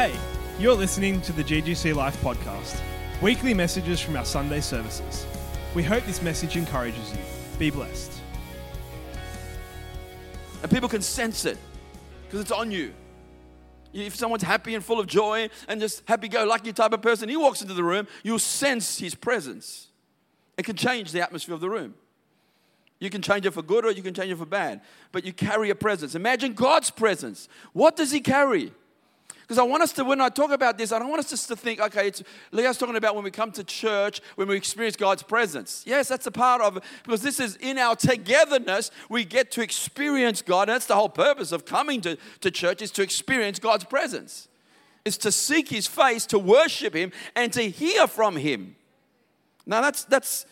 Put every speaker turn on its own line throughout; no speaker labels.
Hey, you're listening to the GGC Life podcast, weekly messages from our Sunday services. We hope this message encourages you. Be blessed.
And people can sense it because it's on you. If someone's happy and full of joy and just happy go lucky type of person, he walks into the room, you'll sense his presence. It can change the atmosphere of the room. You can change it for good or you can change it for bad, but you carry a presence. Imagine God's presence. What does he carry? Because I want us to, when I talk about this, I don't want us just to think, okay, it's Leah's talking about when we come to church, when we experience God's presence. Yes, that's a part of it, because this is in our togetherness, we get to experience God. That's the whole purpose of coming to, to church, is to experience God's presence. Is to seek his face, to worship him, and to hear from him. Now that's that's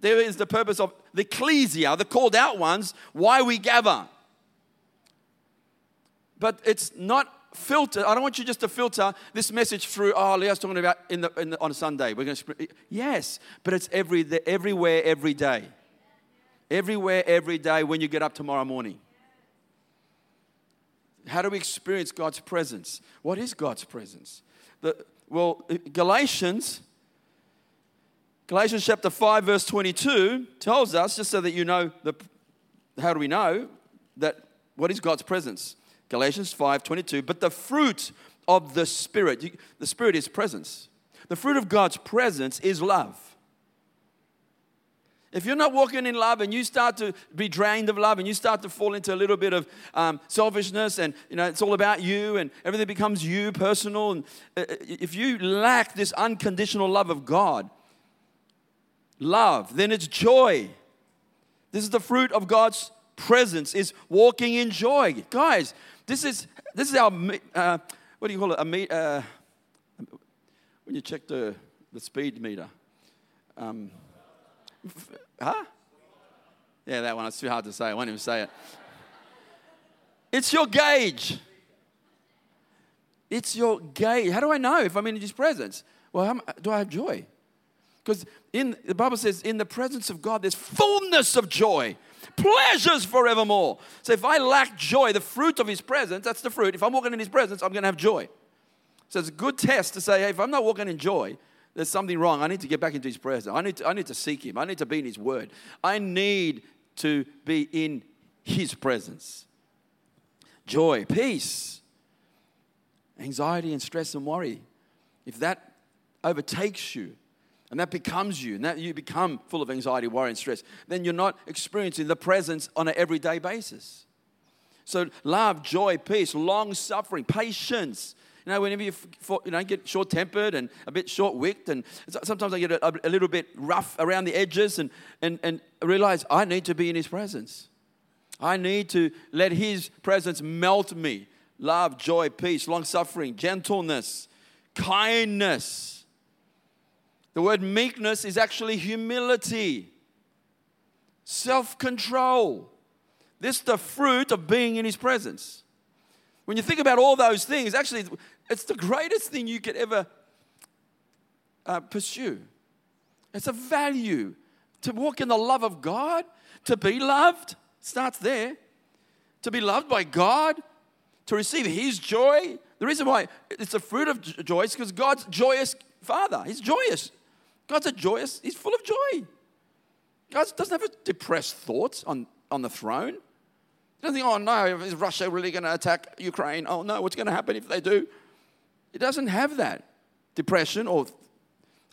there is the purpose of the ecclesia, the called out ones, why we gather. But it's not filter. I don't want you just to filter this message through. Oh, Leah's talking about in the, in the, on Sunday. We're going to yes, but it's every everywhere, every day, everywhere, every day. When you get up tomorrow morning, how do we experience God's presence? What is God's presence? The, well, Galatians. Galatians chapter 5, verse 22 tells us, just so that you know the, how do we know that what is God's presence? Galatians 5 22. But the fruit of the Spirit, the Spirit is presence. The fruit of God's presence is love. If you're not walking in love and you start to be drained of love and you start to fall into a little bit of um, selfishness and you know it's all about you and everything becomes you personal and uh, uh, if you lack this unconditional love of God, love, then it's joy. This is the fruit of God's presence is walking in joy. Guys, this is this is our uh, what do you call it? A uh, when you check the the speed meter. Um, huh? Yeah, that one. It's too hard to say. I won't even say it. It's your gauge. It's your gauge. How do I know if I'm in His presence? Well, how, do I have joy? Because in the Bible says, in the presence of God, there's fullness of joy pleasures forevermore. So if I lack joy, the fruit of his presence, that's the fruit. If I'm walking in his presence, I'm going to have joy. So it's a good test to say, hey, if I'm not walking in joy, there's something wrong. I need to get back into his presence. I need to, I need to seek him. I need to be in his word. I need to be in his presence. Joy, peace, anxiety and stress and worry. If that overtakes you, and that becomes you, and that you become full of anxiety, worry, and stress, then you're not experiencing the presence on an everyday basis. So, love, joy, peace, long suffering, patience. You know, whenever you, you know, get short tempered and a bit short wicked, and sometimes I get a, a, little bit rough around the edges and, and, and realize I need to be in His presence. I need to let His presence melt me. Love, joy, peace, long suffering, gentleness, kindness the word meekness is actually humility, self control. This is the fruit of being in His presence. When you think about all those things, actually, it's the greatest thing you could ever uh, pursue. It's a value to walk in the love of God, to be loved, starts there. To be loved by God, to receive His joy. The reason why it's a fruit of joy is because God's joyous Father. He's joyous. God's a joyous, he's full of joy. God doesn't have depressed thoughts on, on the throne. He doesn't think, oh no, is Russia really going to attack Ukraine? Oh no, what's going to happen if they do? He doesn't have that depression or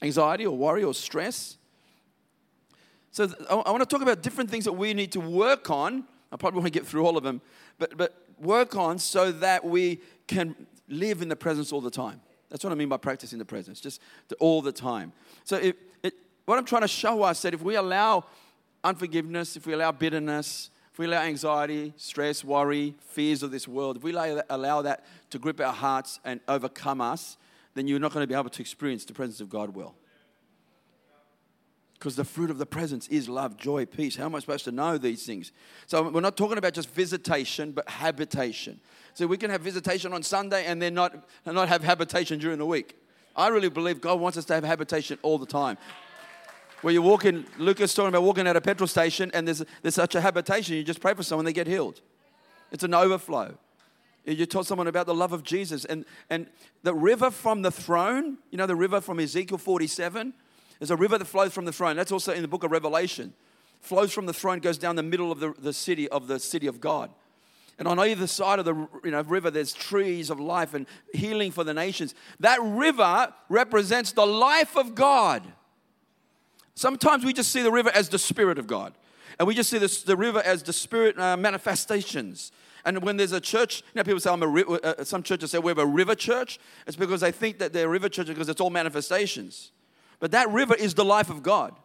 anxiety or worry or stress. So I want to talk about different things that we need to work on. I probably won't get through all of them, but, but work on so that we can live in the presence all the time. That's what I mean by practicing the presence, just all the time. So, it, it, what I'm trying to show us that if we allow unforgiveness, if we allow bitterness, if we allow anxiety, stress, worry, fears of this world, if we allow that to grip our hearts and overcome us, then you're not going to be able to experience the presence of God well. Because the fruit of the presence is love, joy, peace. How am I supposed to know these things? So we're not talking about just visitation, but habitation. So we can have visitation on Sunday and then not, not have habitation during the week. I really believe God wants us to have habitation all the time. Where you walk in, Lucas talking about walking at a petrol station and there's, there's such a habitation, you just pray for someone, they get healed. It's an overflow. You told someone about the love of Jesus and, and the river from the throne, you know, the river from Ezekiel 47? There's a river that flows from the throne. That's also in the book of Revelation. Flows from the throne, goes down the middle of the, the city of the city of God. And on either side of the you know, river, there's trees of life and healing for the nations. That river represents the life of God. Sometimes we just see the river as the Spirit of God. And we just see this, the river as the Spirit uh, manifestations. And when there's a church, you know, people say, I'm a, uh, uh, some churches say we have a river church. It's because they think that they're a river church because it's all manifestations. But that river is the life of God.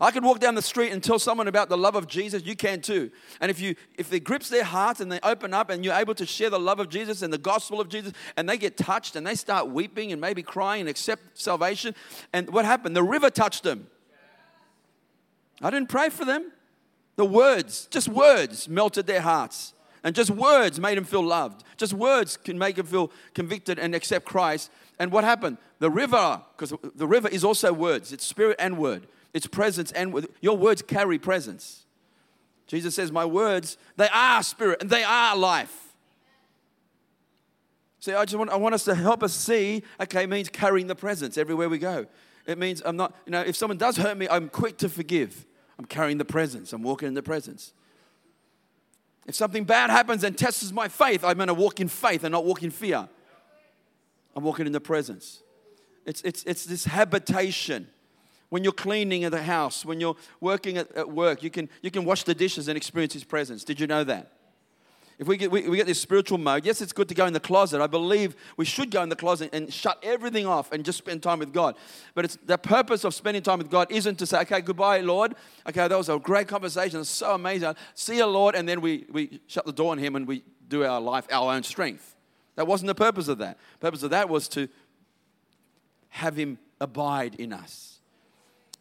I can walk down the street and tell someone about the love of Jesus. You can too. And if you if it grips their hearts and they open up and you're able to share the love of Jesus and the gospel of Jesus and they get touched and they start weeping and maybe crying and accept salvation. And what happened? The river touched them. I didn't pray for them. The words, just words, melted their hearts. And just words made them feel loved. Just words can make them feel convicted and accept Christ. And what happened? The river, because the river is also words, it's spirit and word, it's presence and word. Your words carry presence. Jesus says, My words, they are spirit and they are life. See, I just want, I want us to help us see, okay, means carrying the presence everywhere we go. It means I'm not, you know, if someone does hurt me, I'm quick to forgive. I'm carrying the presence, I'm walking in the presence. If something bad happens and tests my faith, I'm going to walk in faith and not walk in fear. I'm walking in the presence. It's, it's, it's this habitation. When you're cleaning at the house, when you're working at, at work, you can, you can wash the dishes and experience His presence. Did you know that? If we get, we, we, get this spiritual mode, yes, it's good to go in the closet. I believe we should go in the closet and shut everything off and just spend time with God. But it's the purpose of spending time with God isn't to say, okay, goodbye, Lord. Okay, that was a great conversation. It's so amazing. See you, Lord. And then we, we shut the door on Him and we do our life, our own strength. That wasn't the purpose of that. The purpose of that was to have Him abide in us.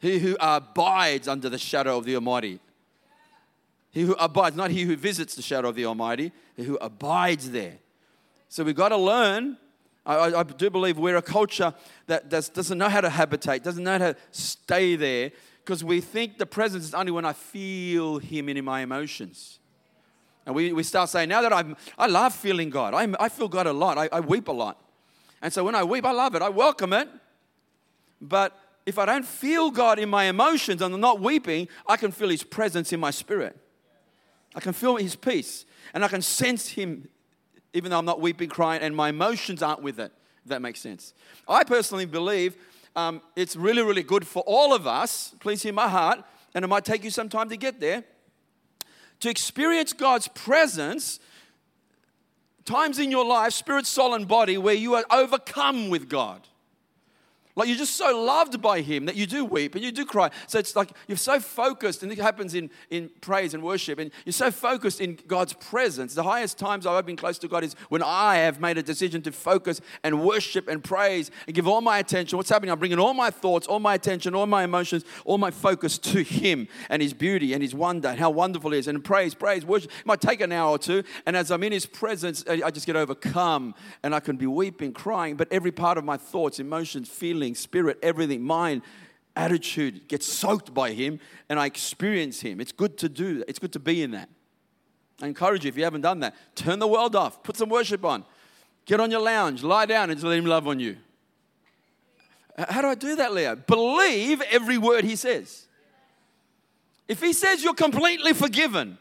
He who abides under the shadow of the Almighty he who abides, not he who visits the shadow of the Almighty, he who abides there. So we've got to learn. I, I do believe we're a culture that does, doesn't know how to habitate, doesn't know how to stay there, because we think the presence is only when I feel Him in my emotions. And we, we start saying, now that I'm, I love feeling God, I, I feel God a lot, I, I weep a lot. And so when I weep, I love it, I welcome it. But if I don't feel God in my emotions and I'm not weeping, I can feel His presence in my spirit. I can feel his peace and I can sense him even though I'm not weeping, crying, and my emotions aren't with it, that makes sense. I personally believe um, it's really, really good for all of us, please hear my heart, and it might take you some time to get there, to experience God's presence times in your life, spirit, soul, and body, where you are overcome with God. Like you're just so loved by Him that you do weep and you do cry. So it's like you're so focused, and it happens in, in praise and worship, and you're so focused in God's presence. The highest times I've been close to God is when I have made a decision to focus and worship and praise and give all my attention. What's happening? I'm bringing all my thoughts, all my attention, all my emotions, all my focus to Him and His beauty and His wonder and how wonderful He is. And praise, praise, worship. It might take an hour or two, and as I'm in His presence, I just get overcome and I can be weeping, crying, but every part of my thoughts, emotions, feelings, spirit, everything, mind, attitude gets soaked by Him and I experience Him. It's good to do that. It's good to be in that. I encourage you, if you haven't done that, turn the world off, put some worship on, get on your lounge, lie down, and just let Him love on you. How do I do that, Leo? Believe every word He says. If He says you're completely forgiven,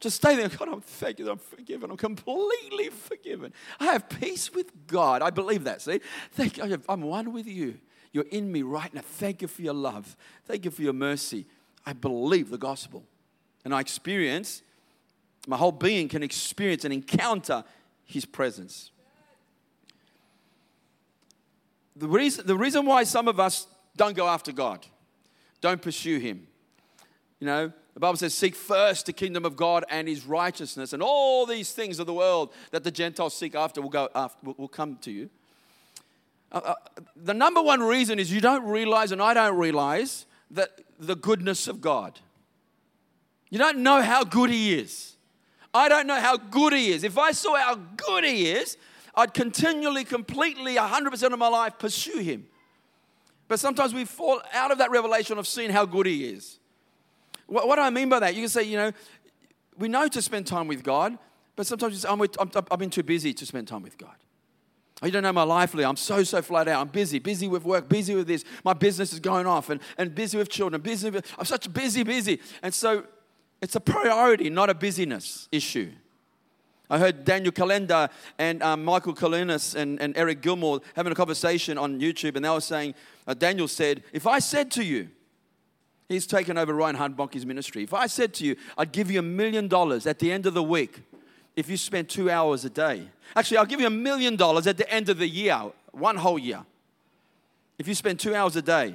just stay there. God, I'm thank you. I'm forgiven. I'm completely forgiven. I have peace with God. I believe that. See, thank you. I'm one with you. You're in me right now. Thank you for your love. Thank you for your mercy. I believe the gospel. And I experience, my whole being can experience and encounter his presence. The reason, the reason why some of us don't go after God, don't pursue him, you know, the Bible says, Seek first the kingdom of God and his righteousness, and all these things of the world that the Gentiles seek after will, go after, will, come to you. Uh, uh, the number one reason is you don't realize, and I don't realize, that the goodness of God. You don't know how good He is. I don't know how good He is. If I saw how good He is, I'd continually, completely, 100% of my life pursue Him. But sometimes we fall out of that revelation of seeing how good He is. What, what do I mean by that? You can say, you know, we know to spend time with God, But sometimes you say, I'm, I'm, I've been too busy to spend time with God. Oh, you don't know my life, Lee. I'm so, so flat out. I'm busy, busy with work, busy with this. My business is going off, and, and busy with children, busy with, I'm such busy, busy. And so it's a priority, not a busyness issue. I heard Daniel Kolenda and um, Michael Koulianos and, and Eric Gilmore having a conversation on YouTube, and they were saying, uh, Daniel said, If I said to you, he's taken over Reinhard Bonnke's ministry, if I said to you, I'd give you a million dollars at the end of the week if you spend two hours a day. Actually, I'll give you a million dollars at the end of the year, one whole year. If you spend two hours a day,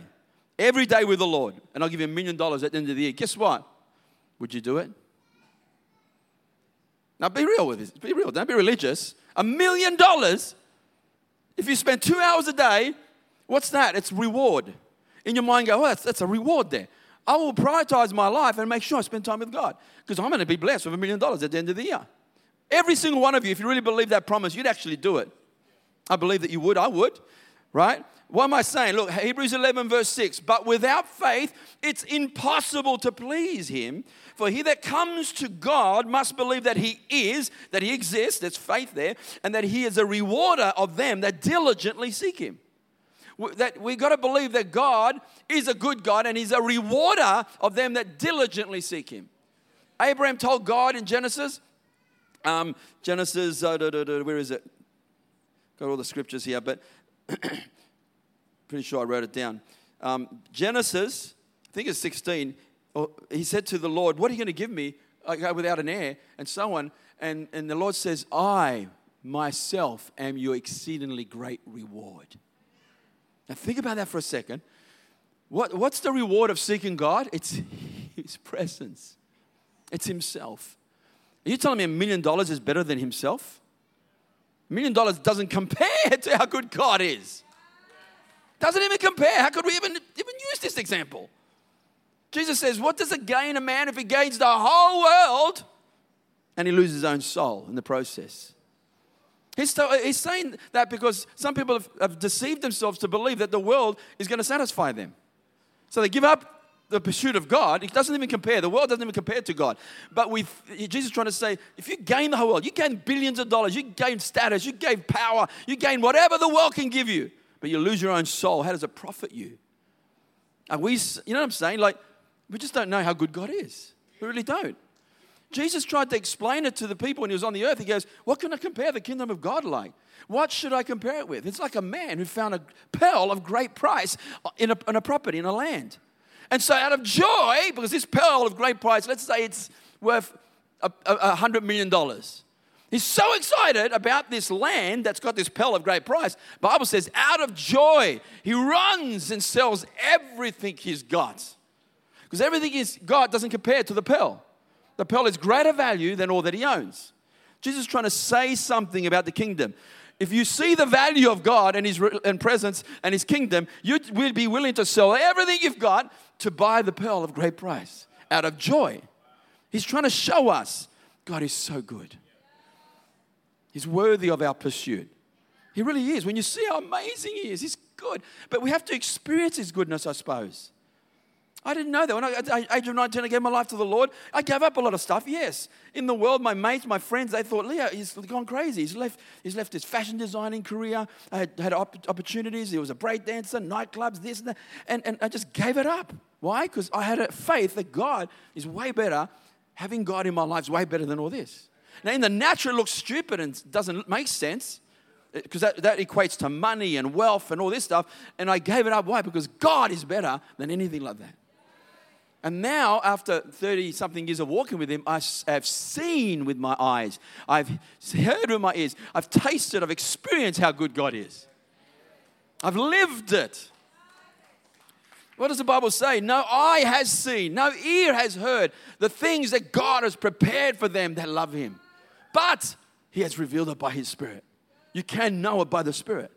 every day with the Lord, and I'll give you a million dollars at the end of the year, guess what? Would you do it? Now be real with this. Be real. Don't be religious. A million dollars, if you spend two hours a day, what's that? It's reward. In your mind, go, oh, that's, that's a reward there. I will prioritize my life and make sure I spend time with God because I'm going to be blessed with a million dollars at the end of the year. Every single one of you, if you really believe that promise, you'd actually do it. I believe that you would. I would, right? What am I saying? Look, Hebrews 11, verse 6. But without faith, it's impossible to please him. For he that comes to God must believe that he is, that he exists, there's faith there, and that he is a rewarder of them that diligently seek him. That we've got to believe that God is a good God and he's a rewarder of them that diligently seek him. Abraham told God in Genesis, um, Genesis, uh, da, da, da, where is it? Got all the scriptures here, but Pretty sure I wrote it down. Um, Genesis, I think it's 16. He said to the Lord, What are you going to give me? Without an heir, and so on. And, and the Lord says, I myself am your exceedingly great reward. Now, think about that for a second. What, what's the reward of seeking God? It's His presence, it's Himself. Are you telling me a million dollars is better than Himself? A million dollars doesn't compare to how good God is. Doesn't even compare. How could we even, even use this example? Jesus says, What does it gain a man if he gains the whole world and he loses his own soul in the process? He's, he's saying that because some people have, have deceived themselves to believe that the world is going to satisfy them. So they give up the pursuit of God, it doesn't even compare. The world doesn't even compare to God. But with Jesus trying to say, if you gain the whole world, you gain billions of dollars, you gain status, you gain power, you gain whatever the world can give you but you lose your own soul, how does it profit you? Are we, you know what I'm saying? Like, we just don't know how good God is. We really don't. Jesus tried to explain it to the people when he was on the earth. He goes, What can I compare the kingdom of God like? What should I compare it with? It's like a man who found a pearl of great price in a, in a property, in a land. And so, out of joy, because this pearl of great price, let's say it's worth a, a, a hundred million dollars. He's so excited about this land that's got this pearl of great price. Bible says, out of joy, he runs and sells everything he's got. Because everything he's got doesn't compare to the pearl. The pearl is greater value than all that he owns. Jesus is trying to say something about the kingdom. If you see the value of God and his and presence and his kingdom, you will be willing to sell everything you've got to buy the pearl of great price out of joy. He's trying to show us God is so good. He's worthy of our pursuit. He really is. When you see how amazing He is, He's good. But we have to experience His goodness, I suppose. I didn't know that. When I, the age of 19, I gave my life to the Lord. I gave up a lot of stuff, yes. In the world, my mates, my friends, they thought, Leo, he's gone crazy. He's left, he's left his fashion designing career. I had, had opportunities. He was a break dancer, nightclubs, this and that. And, and I just gave it up. Why? Because I had a faith that God is way better. Having God in my life is way better than all this. Now, in the natural, it looks stupid and doesn't make sense eh, because that, that equates to money and wealth and all this stuff. And I gave it up. Why? Because God is better than anything like that. And now, after 30 something years of walking with Him, I have seen with my eyes, I've heard with my ears, I've tasted, I've experienced how good God is. I've lived it. What does the Bible say? No eye has seen, no ear has heard the things that God has prepared for them that love Him but He has revealed it by His Spirit. You can know it by the Spirit.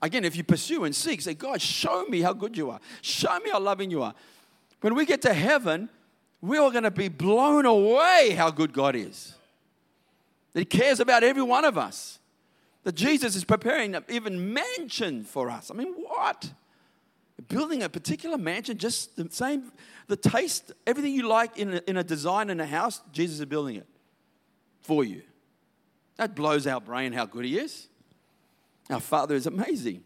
Again, if you pursue and seek, say, God, show me how good you are. Show me how loving you are. When we get to heaven, we're going to be blown away how good God is. That He cares about every one of us. That Jesus is preparing even mansion for us. I mean, what? Building a particular mansion, just the same, the taste, everything you like in a, in a design in a house, Jesus is building it for you. That blows our brain how good He is. Our Father is amazing.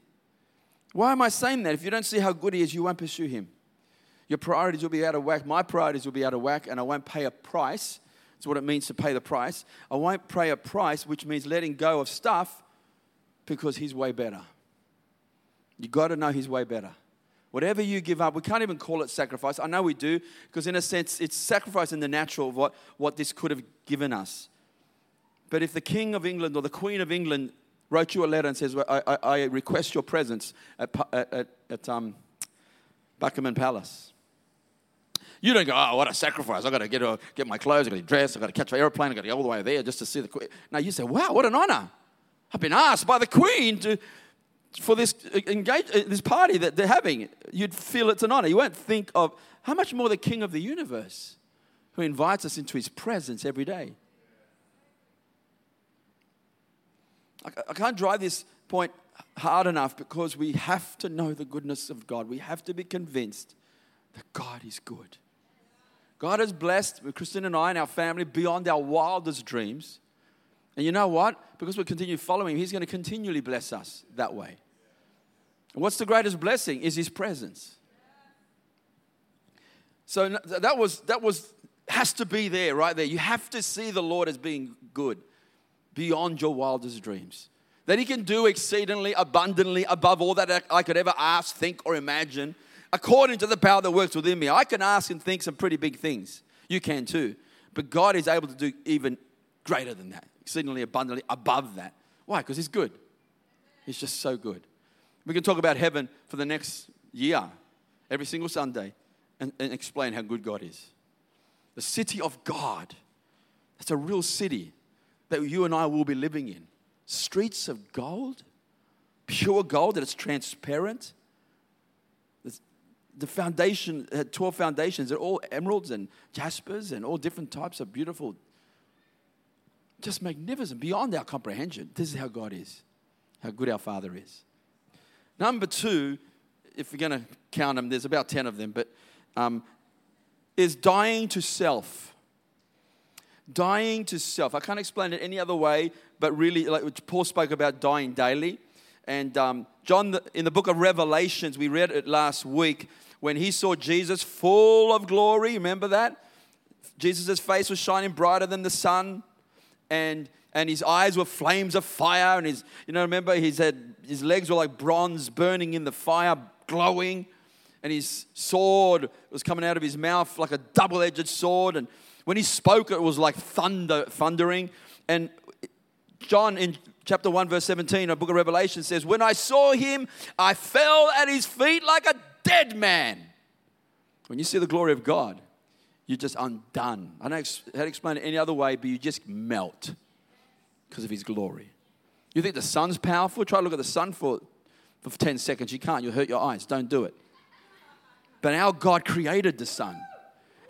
Why am I saying that? If you don't see how good He is, you won't pursue Him. Your priorities will be out of whack. My priorities will be out of whack, and I won't pay a price. That's what it means to pay the price. I won't pay a price, which means letting go of stuff because He's way better. You've got to know He's way better. Whatever you give up, we can't even call it sacrifice. I know we do, because in a sense, it's sacrifice in the natural of what, what this could have given us. But if the King of England or the Queen of England wrote you a letter and says, I, I, I request your presence at, at, at um, Buckingham Palace, you don't go, oh, what a sacrifice. I've got to get, uh, get my clothes, I've got to dress, I've got to catch my airplane, I've got to go all the way there just to see the Queen. Now you say, wow, what an honor. I've been asked by the Queen to, for this uh, engage, uh, this party that they're having. You'd feel it's an honor. You won't think of how much more the King of the universe who invites us into his presence every day. I can't drive this point hard enough because we have to know the goodness of God. We have to be convinced that God is good. God has blessed Kristen and I and our family beyond our wildest dreams. And you know what? Because we continue following Him, He's going to continually bless us that way. And what's the greatest blessing? Is His presence. So that was, that was, has to be there, right there. You have to see the Lord as being good beyond your wildest dreams. That He can do exceedingly abundantly above all that I could ever ask, think, or imagine, according to the power that works within me. I can ask and think some pretty big things. You can too. But God is able to do even greater than that, exceedingly abundantly above that. Why? Because He's good. He's just so good. We can talk about heaven for the next year, every single Sunday, and, and explain how good God is. The city of God. That's a real city that you and I will be living in. Streets of gold, pure gold that is transparent. The foundation had 12 foundations. They're all emeralds and jaspers and all different types of beautiful, just magnificent, beyond our comprehension. This is how God is, how good our Father is. Number two, if we're going to count them, there's about 10 of them, but um, is dying to self dying to self. I can't explain it any other way, but really, like Paul spoke about dying daily. And um, John, in the book of Revelations, we read it last week when he saw Jesus full of glory. Remember that? Jesus' face was shining brighter than the sun, and, and his eyes were flames of fire. And his, you know, remember, his, had, his legs were like bronze burning in the fire, glowing. And his sword was coming out of his mouth like a double edged sword. And when he spoke, it was like thunder, thundering. And John in chapter 1, verse 17 of book of Revelation says, When I saw him, I fell at his feet like a dead man. When you see the glory of God, you're just undone. I don't know how to explain it any other way, but you just melt because of his glory. You think the sun's powerful? Try to look at the sun for, for 10 seconds. You can't. You'll hurt your eyes. Don't do it. But our God created the sun.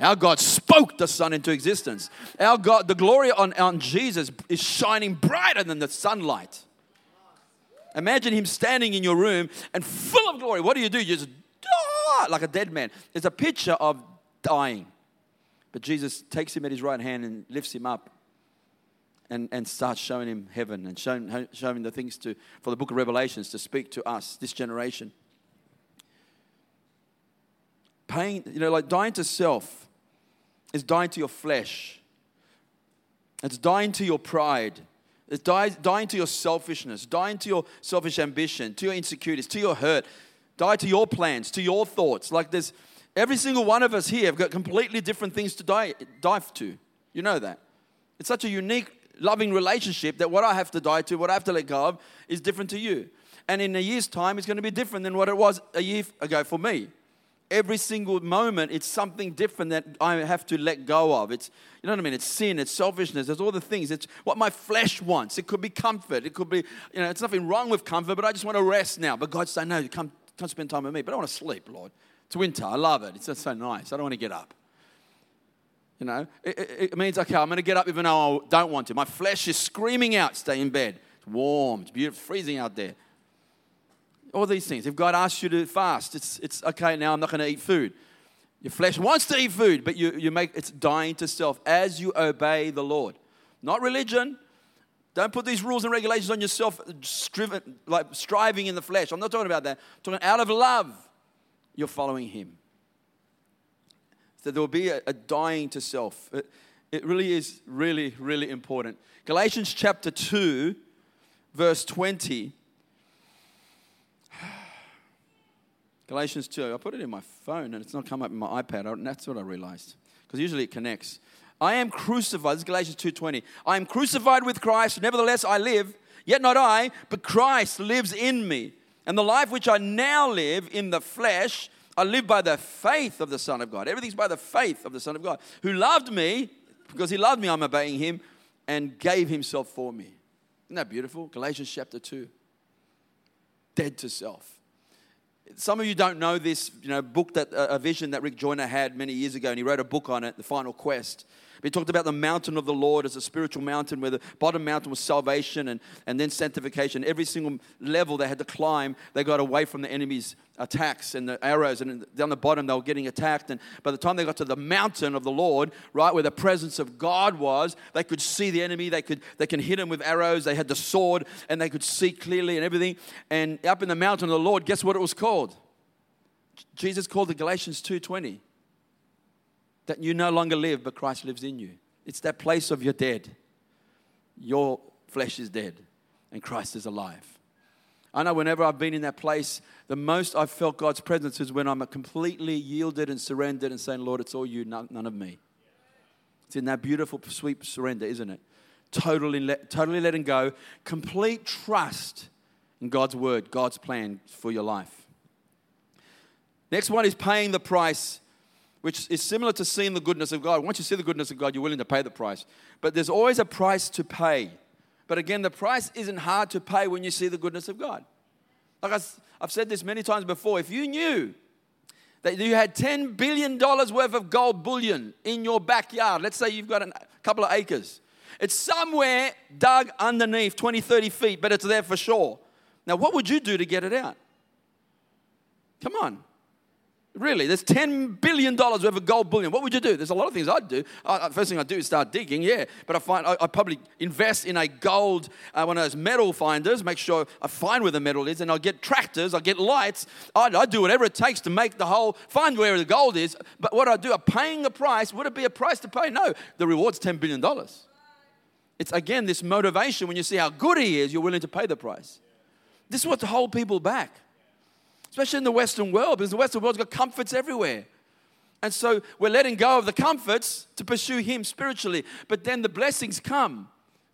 Our God spoke the sun into existence. Our God, the glory on, on Jesus is shining brighter than the sunlight. Imagine him standing in your room and full of glory. What do you do? You just ah, like a dead man. It's a picture of dying. But Jesus takes him at his right hand and lifts him up and, and starts showing him heaven and showing, showing the things to, for the book of Revelations to speak to us, this generation. Pain, you know, like dying to self is dying to your flesh. It's dying to your pride. It's dying to your selfishness, dying to your selfish ambition, to your insecurities, to your hurt, die to your plans, to your thoughts. Like there's every single one of us here have got completely different things to die, die to. You know that. It's such a unique, loving relationship that what I have to die to, what I have to let go of, is different to you. And in a year's time, it's going to be different than what it was a year ago for me every single moment it's something different that I have to let go of. It's, you know what I mean? It's sin, it's selfishness, it's all the things. It's what my flesh wants. It could be comfort. It could be, you know, it's nothing wrong with comfort, but I just want to rest now. But God's saying, no, you come, come spend time with me. But I want to sleep, Lord. It's winter. I love it. It's just so nice. I don't want to get up. You know, it, it, it means, okay, I'm going to get up even though I don't want to. My flesh is screaming out, stay in bed. It's warm, it's beautiful, freezing out there all these things. If God asks you to fast, it's, it's okay, now I'm not going to eat food. Your flesh wants to eat food, but you, you make it's dying to self as you obey the Lord. Not religion, Don't put these rules and regulations on yourself, striven, like striving in the flesh. I'm not talking about that. I'm talking out of love, you're following Him. So there will be a, a dying to self. It, it really is really, really important. Galatians chapter 2, verse 20. Galatians 2. I put it in my phone and it's not come up in my iPad. That's what I realized. Because usually it connects. I am crucified. This is Galatians 2:20. I am crucified with Christ, nevertheless I live, yet not I, but Christ lives in me. And the life which I now live in the flesh, I live by the faith of the Son of God. Everything's by the faith of the Son of God, who loved me, because he loved me, I'm obeying him, and gave himself for me. Isn't that beautiful? Galatians chapter 2. Dead to self. Some of you don't know this, you know, book that a vision that Rick Joyner had many years ago, and he wrote a book on it, The Final Quest. We talked about the mountain of the Lord as a spiritual mountain where the bottom mountain was salvation and, and then sanctification. Every single level they had to climb, they got away from the enemy's attacks and the arrows. And down the bottom, they were getting attacked. And by the time they got to the mountain of the Lord, right where the presence of God was, they could see the enemy. They could they can hit him with arrows. They had the sword and they could see clearly and everything. And up in the mountain of the Lord, guess what it was called? Jesus called it Galatians 2:20 that you no longer live, but Christ lives in you. It's that place of you're dead. Your flesh is dead, and Christ is alive. I know whenever I've been in that place, the most I've felt God's presence is when I'm completely yielded and surrendered and saying, Lord, it's all you, none, none of me. It's in that beautiful, sweet surrender, isn't it? Totally, let, totally letting go, complete trust in God's word, God's plan for your life. Next one is paying the price which is similar to seeing the goodness of God. Once you see the goodness of God, you're willing to pay the price. But there's always a price to pay. But again, the price isn't hard to pay when you see the goodness of God. Like I've said this many times before, if you knew that you had $10 billion worth of gold bullion in your backyard, let's say you've got a couple of acres, it's somewhere dug underneath 20, 30 feet, but it's there for sure. Now, what would you do to get it out? Come on. Really, there's $10 billion worth of gold bullion. What would you do? There's a lot of things I'd do. Uh, first thing I'd do is start digging, yeah. But I find I, would probably invest in a gold, uh, one of those metal finders, make sure I find where the metal is, and I'll get tractors, I'll get lights. I'd, I'd do whatever it takes to make the whole, find where the gold is. But what I do, I'm paying a price. Would it be a price to pay? No, the reward's $10 billion. It's again this motivation when you see how good he is, you're willing to pay the price. This is what holds people back especially in the Western world, because the Western world's got comforts everywhere. And so we're letting go of the comforts to pursue Him spiritually. But then the blessings come,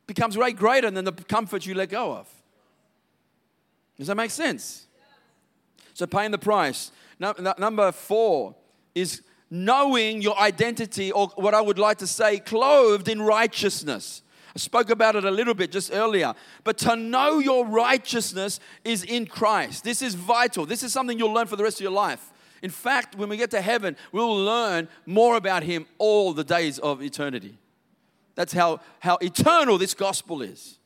becomes way greater than the comforts you let go of. Does that make sense? So paying the price. number four is knowing your identity, or what I would like to say, clothed in righteousness. Spoke about it a little bit just earlier. But to know your righteousness is in Christ. This is vital. This is something you'll learn for the rest of your life. In fact, when we get to heaven, we'll learn more about Him all the days of eternity. That's how, how eternal this gospel is.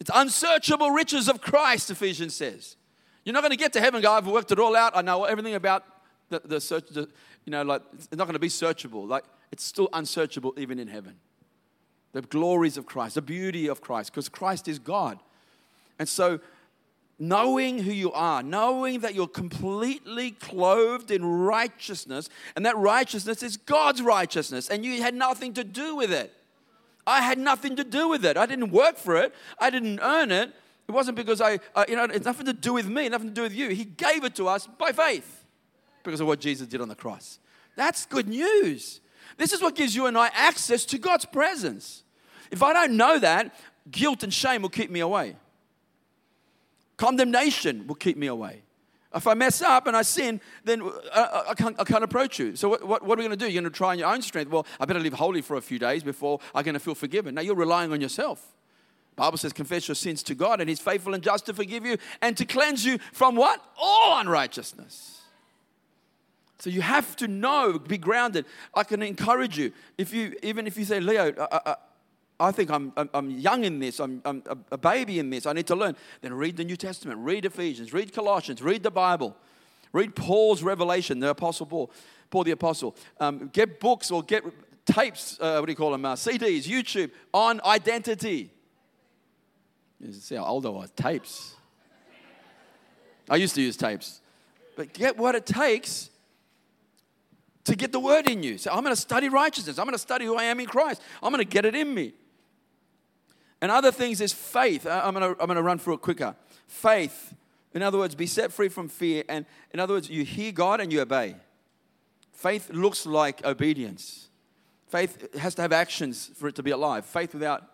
It's unsearchable riches of Christ, Ephesians says. You're not going to get to heaven go, I've worked it all out. I know everything about the, the search, the, you know, like, it's not going to be searchable. Like, it's still unsearchable even in heaven the glories of Christ, the beauty of Christ, because Christ is God. And so, knowing who you are, knowing that you're completely clothed in righteousness, and that righteousness is God's righteousness, and you had nothing to do with it. I had nothing to do with it. I didn't work for it, I didn't earn it. It wasn't because I, uh, you know, it's nothing to do with me, nothing to do with you. He gave it to us by faith because of what Jesus did on the cross. That's good news. This is what gives you and I access to God's presence. If I don't know that, guilt and shame will keep me away. Condemnation will keep me away. If I mess up and I sin, then I, I, can't, I can't, approach you. So, what, what, what are we going to do? You're going to try on your own strength. Well, I better live holy for a few days before I'm going to feel forgiven. Now, you're relying on yourself. Bible says, confess your sins to God, and He's faithful and just to forgive you and to cleanse you from what? All unrighteousness. So you have to know, be grounded. I can encourage you. If you, even if you say, Leo, I, I, I think I'm, I'm young in this, I'm, I'm a baby in this, I need to learn. Then read the New Testament, read Ephesians, read Colossians, read the Bible, read Paul's revelation, the Apostle Paul, Paul the Apostle. Um, get books or get tapes, uh, what do you call them, uh, CDs, YouTube on identity. You see how old I was. Tapes. I used to use tapes. But get what it takes to get the word in you. So I'm going to study righteousness. I'm going to study who I am in Christ. I'm going to get it in me. And other things is faith. I'm going to, I'm going to run through it quicker. Faith. In other words, be set free from fear. And in other words, you hear God and you obey. Faith looks like obedience. Faith has to have actions for it to be alive. Faith without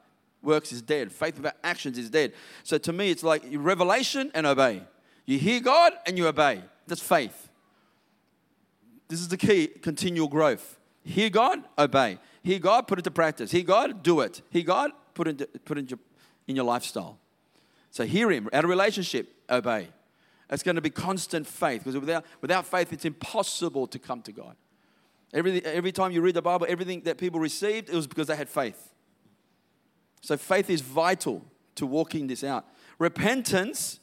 works is dead. Faith without actions is dead. So to me, it's like revelation and obey. You hear God and you obey. That's faith. This is the key continual growth. Hear God, obey. Hear God, put it to practice. Hear God, do it. Hear God, put it, put it in your lifestyle. So hear Him, out of relationship, obey. It's going to be constant faith because without, without faith, it's impossible to come to God. Every, every time you read the Bible, everything that people received, it was because they had faith. So faith is vital to walking this out. Repentance,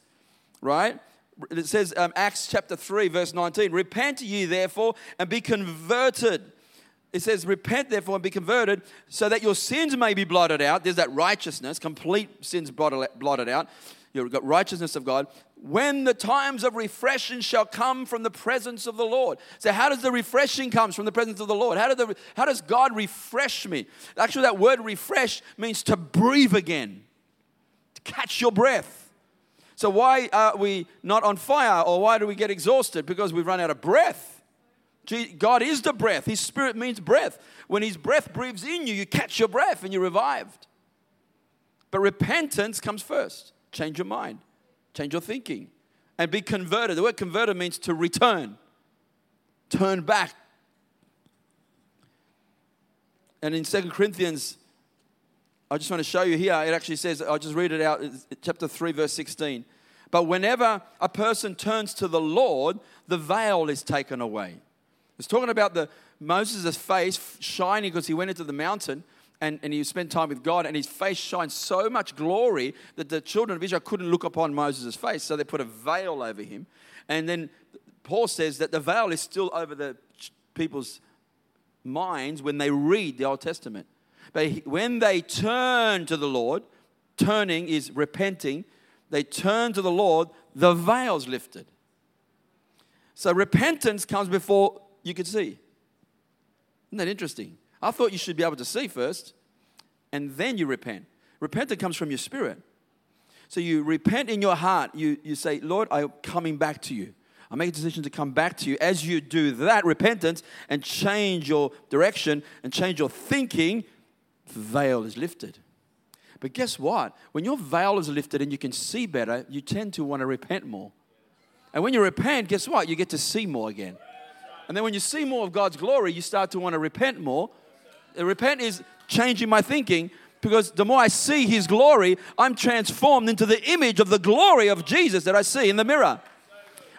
right? It says um, Acts chapter 3, verse 19 Repent ye therefore and be converted. It says, Repent therefore and be converted so that your sins may be blotted out. There's that righteousness, complete sins blotted out. You've got righteousness of God. When the times of refreshing shall come from the presence of the Lord. So, how does the refreshing come from the presence of the Lord? How, the, how does God refresh me? Actually, that word refresh means to breathe again, to catch your breath. So, why are we not on fire or why do we get exhausted? Because we've run out of breath. God is the breath. His spirit means breath. When His breath breathes in you, you catch your breath and you're revived. But repentance comes first. Change your mind, change your thinking, and be converted. The word converted means to return, turn back. And in Second Corinthians, I just want to show you here, it actually says, I'll just read it out, chapter 3, verse 16. But whenever a person turns to the Lord, the veil is taken away. It's talking about the Moses' face shining because he went into the mountain and, and he spent time with God, and his face shined so much glory that the children of Israel couldn't look upon Moses' face, so they put a veil over him. And then Paul says that the veil is still over the people's minds when they read the Old Testament. But when they turn to the Lord, turning is repenting, they turn to the Lord, the veil's lifted. So repentance comes before you could see. Isn't that interesting? I thought you should be able to see first, and then you repent. Repentance comes from your spirit. So you repent in your heart. You, you say, Lord, I'm coming back to you. I make a decision to come back to you. As you do that repentance and change your direction and change your thinking, veil is lifted. But guess what? When your veil is lifted and you can see better, you tend to want to repent more. And when you repent, guess what? You get to see more again. And then when you see more of God's glory, you start to want to repent more uh, repent is changing my thinking because the more I see His glory, I'm transformed into the image of the glory of Jesus that I see in the mirror.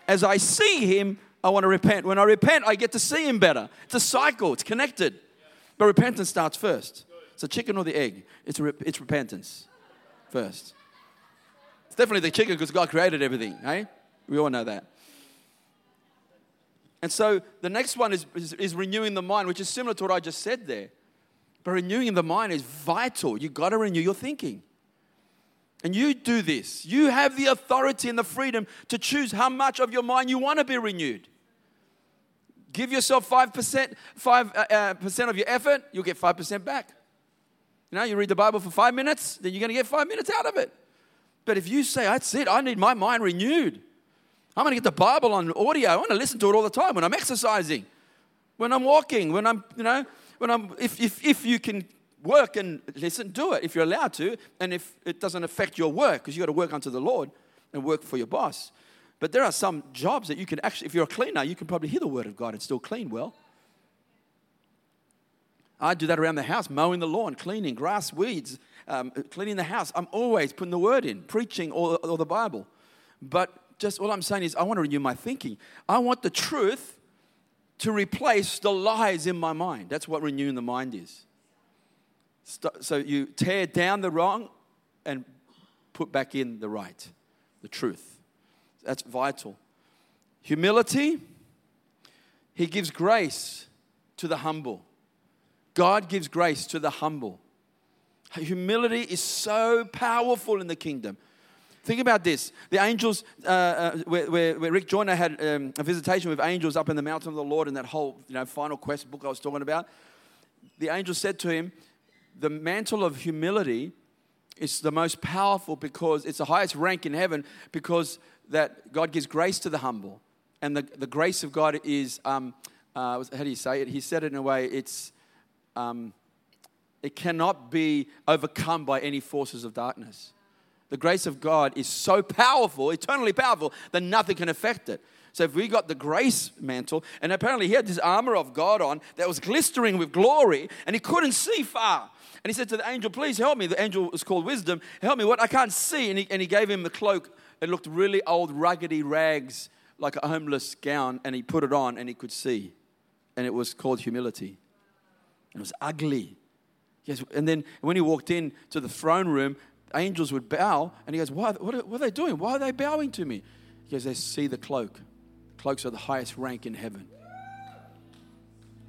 As I see Him, I want to repent. When I repent, I get to see Him better. It's a cycle, it's connected. But repentance starts first. It's a chicken or the egg. It's, re- it's repentance first. It's definitely the chicken because God created everything, hey? We all know that. And so the next one is, is, is renewing the mind, which is similar to what I just said there. But renewing the mind is vital. You've got to renew your thinking. And you do this. You have the authority and the freedom to choose how much of your mind you want to be renewed. Give yourself 5%, 5 uh, uh, percent of your effort, you'll get 5% back. You know, you read the Bible for five minutes, then you're going to get five minutes out of it. But if you say, that's it, I need my mind renewed. I'm going to get the Bible on audio. I want to listen to it all the time when I'm exercising, when I'm walking, when I'm, you know, when I'm, if, if, if you can work and listen, do it if you're allowed to, and if it doesn't affect your work, because you've got to work unto the Lord and work for your boss. But there are some jobs that you can actually, if you're a cleaner, you can probably hear the word of God and still clean well. I do that around the house, mowing the lawn, cleaning, grass, weeds, um, cleaning the house. I'm always putting the word in, preaching or, the Bible. But just all I'm saying is, I want to renew my thinking. I want the truth to replace the lies in my mind. That's what renewing the mind is. So you tear down the wrong and put back in the right, the truth. That's vital. Humility, He gives grace to the humble. God gives grace to the humble. Humility is so powerful in the kingdom. Think about this. The angels, uh, uh, where, where, where, Rick Joyner had um, a visitation with angels up in the mountain of the Lord in that whole you know, final quest book I was talking about, the angel said to him, The mantle of humility is the most powerful because it's the highest rank in heaven because that God gives grace to the humble. And the, the grace of God is, um, uh, how do you say it? He said it in a way, it's, um, it cannot be overcome by any forces of darkness. The grace of God is so powerful, eternally powerful, that nothing can affect it. So if we got the grace mantle, and apparently he had this armor of God on that was glistering with glory, and he couldn't see far. And he said to the angel, Please help me. The angel was called wisdom. Help me. What? I can't see. And he, and he gave him the cloak. It looked really old, ruggedy rags, like a homeless gown. And he put it on and he could see. And it was called humility. It was ugly. Yes, and then when he walked in to the throne room, angels would bow, and he goes, Why, what, are, what are they doing? Why are they bowing to me? He goes, They see the cloak. Cloaks are the highest rank in heaven.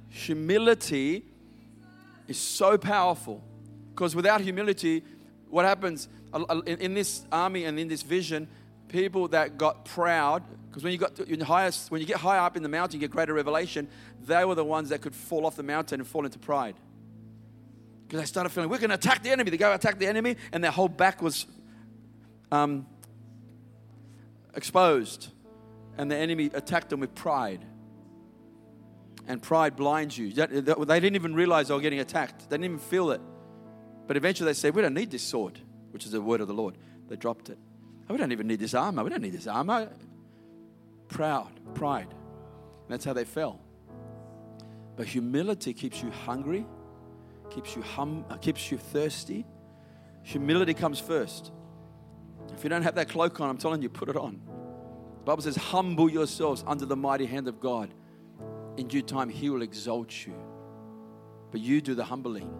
Humility is so powerful because without humility, what happens in this army and in this vision, people that got proud, because when you got to, highest, when you get higher up in the mountain, you get greater revelation. They were the ones that could fall off the mountain and fall into pride because they started feeling we're going to attack the enemy. They go attack the enemy, and their whole back was um, exposed, and the enemy attacked them with pride. And pride blinds you. They didn't even realize they were getting attacked. They didn't even feel it. But eventually they said, We don't need this sword, which is the word of the Lord. They dropped it. Oh, we don't even need this armor. We don't need this armor. Proud, pride. That's how they fell. But humility keeps you hungry keeps you hum, uh, keeps you thirsty. Humility comes first. If you don't have that cloak on, I'm telling you, put it on. The Bible says, humble yourselves under the mighty hand of God. In due time, He will exalt you. But you do the humbling.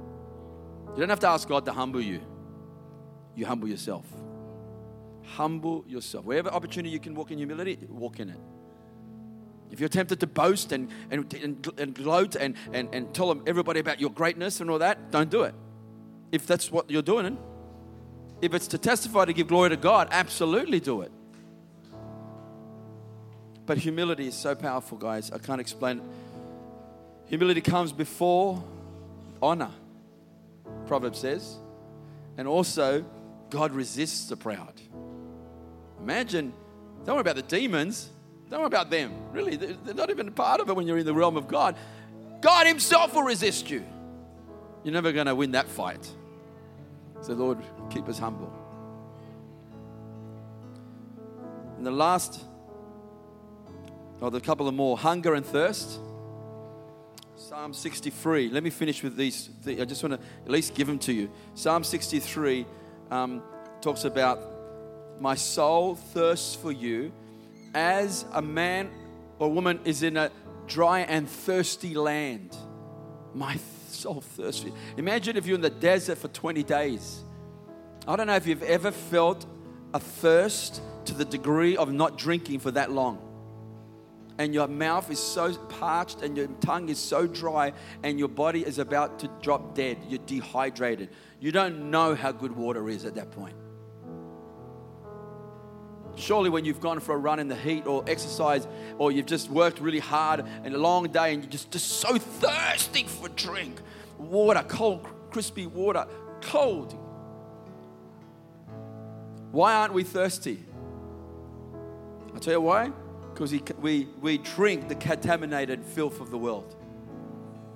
You don't have to ask God to humble you. You humble yourself. Humble yourself. Wherever opportunity you can walk in humility, walk in it. If you're tempted to boast and, and, and, and gloat and, and, and tell them everybody about your greatness and all that, don't do it. If that's what you're doing, if it's to testify to give glory to God, absolutely do it. But humility is so powerful, guys. I can't explain it. Humility comes before honor, Proverbs says. And also, God resists the proud. Imagine, don't worry about the demons. Don't worry about them. Really, they're not even part of it when you're in the realm of God. God Himself will resist you. You're never going to win that fight. So, Lord, keep us humble. And the last, oh, the couple of more hunger and thirst. Psalm 63. Let me finish with these. I just want to at least give them to you. Psalm 63 um, talks about my soul thirsts for you as a man or woman is in a dry and thirsty land. My soul thirsty. Imagine if you're in the desert for 20 days. I don't know if you've ever felt a thirst to the degree of not drinking for that long. And your mouth is so parched and your tongue is so dry and your body is about to drop dead. You're dehydrated. You don't know how good water is at that point. Surely, when you've gone for a run in the heat or exercise, or you've just worked really hard and a long day and you're just, just so thirsty for drink, water, cold, crispy water, cold. Why aren't we thirsty? I'll tell you why. Because we, we, we drink the contaminated filth of the world.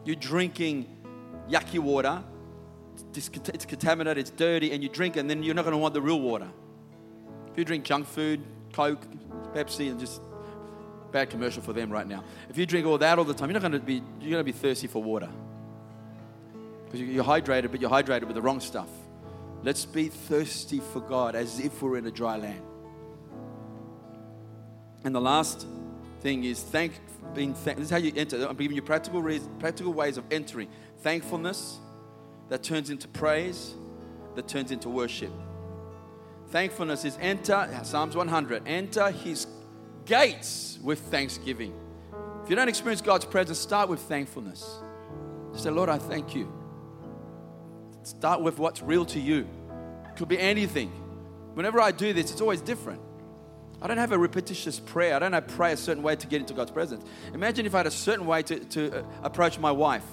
You're drinking yucky water, it's, contaminated, it's dirty, and you drink and then you're not going to want the real water you drink junk food, Coke, Pepsi, and just bad commercial for them right now. If you drink all that all the time, you're not going to be you're going to be thirsty for water because you're hydrated, but you're hydrated with the wrong stuff. Let's be thirsty for God as if we're in a dry land. And the last thing is thank being thank, this is how you enter. I'm giving you practical reasons, practical ways of entering. Thankfulness that turns into praise, that turns into worship. Thankfulness is enter, Psalms 100, enter his gates with thanksgiving. If you don't experience God's presence, start with thankfulness. Say, Lord, I thank you. Start with what's real to you. It Could be anything. Whenever I do this, it's always different. I don't have a repetitious prayer. I don't have pray a certain way to get into God's presence. Imagine if I had a certain way to, to uh, approach my wife.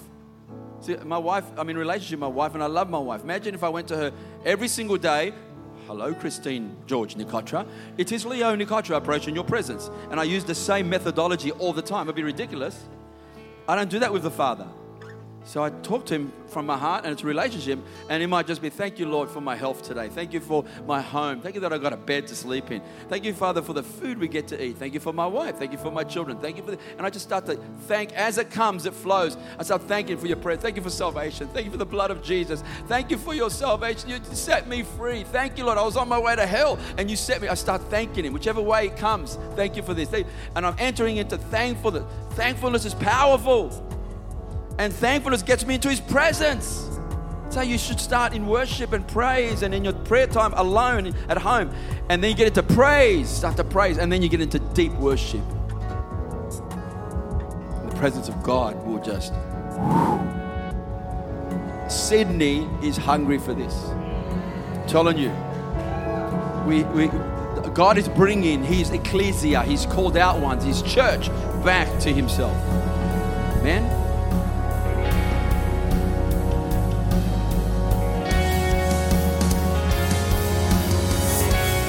See, my wife, I'm in relationship with my wife and I love my wife. Imagine if I went to her every single day. Hello, Christine George Nikotra. It is Leo Nikotra approaching your presence. And I use the same methodology all the time. It'd be ridiculous. I don't do that with the Father. So I talk to him from my heart and it's a relationship. And it might just be, Thank you, Lord, for my health today. Thank you for my home. Thank you that I got a bed to sleep in. Thank you, Father, for the food we get to eat. Thank you for my wife. Thank you for my children. Thank you for the, and I just start to thank as it comes, it flows. I start thanking for your prayer. Thank you for salvation. Thank you for the blood of Jesus. Thank you for your salvation. You set me free. Thank you, Lord. I was on my way to hell and you set me. I start thanking him, whichever way it comes. Thank you for this. And I'm entering into thankfulness. Thankfulness is powerful. And thankfulness gets me into His presence. That's how you should start in worship and praise and in your prayer time alone at home. And then you get into praise, start to praise, and then you get into deep worship. The presence of God will just. Sydney is hungry for this. I'm telling you. We, we, God is bringing His ecclesia, His called out ones, His church back to Himself. Amen.